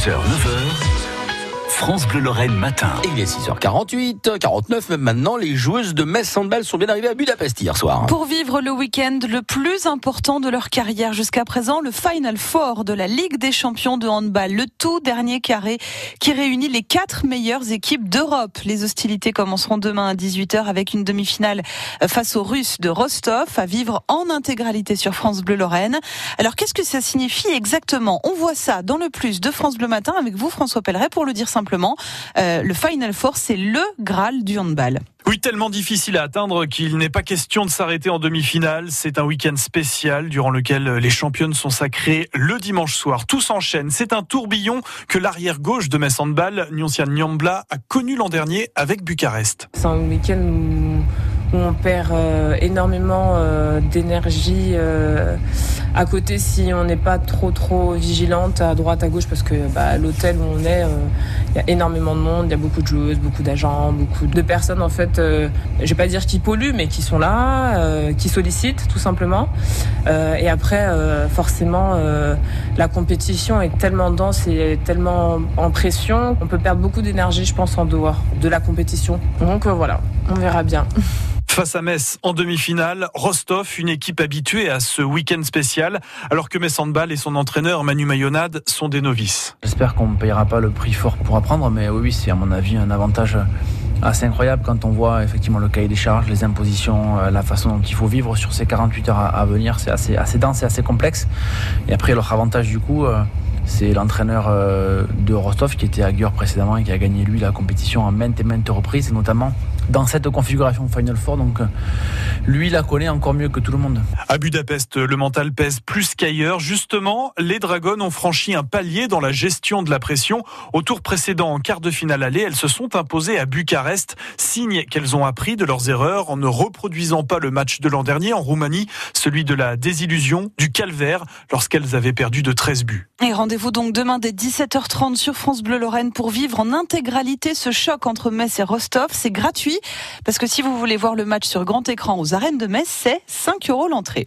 6h, 9h. France Bleu Lorraine matin. Et il est 6h48, 49 même maintenant, les joueuses de Metz Handball sont bien arrivées à Budapest hier soir. Pour vivre le week-end le plus important de leur carrière jusqu'à présent, le Final Four de la Ligue des champions de handball, le tout dernier carré qui réunit les quatre meilleures équipes d'Europe. Les hostilités commenceront demain à 18h avec une demi-finale face aux Russes de Rostov à vivre en intégralité sur France Bleu Lorraine. Alors qu'est-ce que ça signifie exactement? On voit ça dans le plus de France Bleu Matin avec vous François Pelleret pour le dire simplement euh, le Final Four, c'est le Graal du handball. Oui, tellement difficile à atteindre qu'il n'est pas question de s'arrêter en demi-finale. C'est un week-end spécial durant lequel les championnes sont sacrées le dimanche soir. Tout s'enchaîne. C'est un tourbillon que l'arrière gauche de Metz Handball, Nyoncia Nyambla, a connu l'an dernier avec Bucarest. C'est un week-end où on perd euh, énormément euh, d'énergie à côté si on n'est pas trop trop vigilante à droite à gauche parce que bah, l'hôtel où on est il y a énormément de monde il y a beaucoup de joueuses beaucoup d'agents beaucoup de personnes en fait je vais pas dire qui polluent mais qui sont là qui sollicitent tout simplement. Et après forcément la compétition est tellement dense et tellement en pression on peut perdre beaucoup d'énergie je pense en dehors de la compétition. Donc voilà on verra bien Face à Metz en demi-finale, Rostov, une équipe habituée à ce week-end spécial, alors que Metz Handball et son entraîneur Manu Mayonade sont des novices. J'espère qu'on ne payera pas le prix fort pour apprendre, mais oui, c'est à mon avis un avantage assez incroyable quand on voit effectivement le cahier des charges, les impositions, euh, la façon dont il faut vivre sur ces 48 heures à, venir. C'est assez, assez dense et assez complexe. Et après, l'autre avantage du coup, euh, c'est l'entraîneur euh, de Rostov qui était à Gure précédemment et qui a gagné lui la compétition en maintes et maintes reprises, notamment dans cette configuration Final Four. Donc lui la connaît encore mieux que tout le monde. À Budapest, le mental pèse plus qu'ailleurs. Justement, les Dragons ont franchi un palier dans la gestion de la pression. Au tour précédent, en quart de finale aller, elles se sont imposées à Bucarest, signe qu'elles ont appris de leurs erreurs en ne reproduisant pas le match de l'an dernier en Roumanie, celui de la désillusion, du calvaire, lorsqu'elles avaient perdu de 13 buts. Et rendez-vous donc demain dès 17h30 sur France Bleu Lorraine pour vivre en intégralité ce choc entre Metz et Rostov. C'est parce que si vous voulez voir le match sur grand écran aux arènes de Metz, c'est 5 euros l'entrée.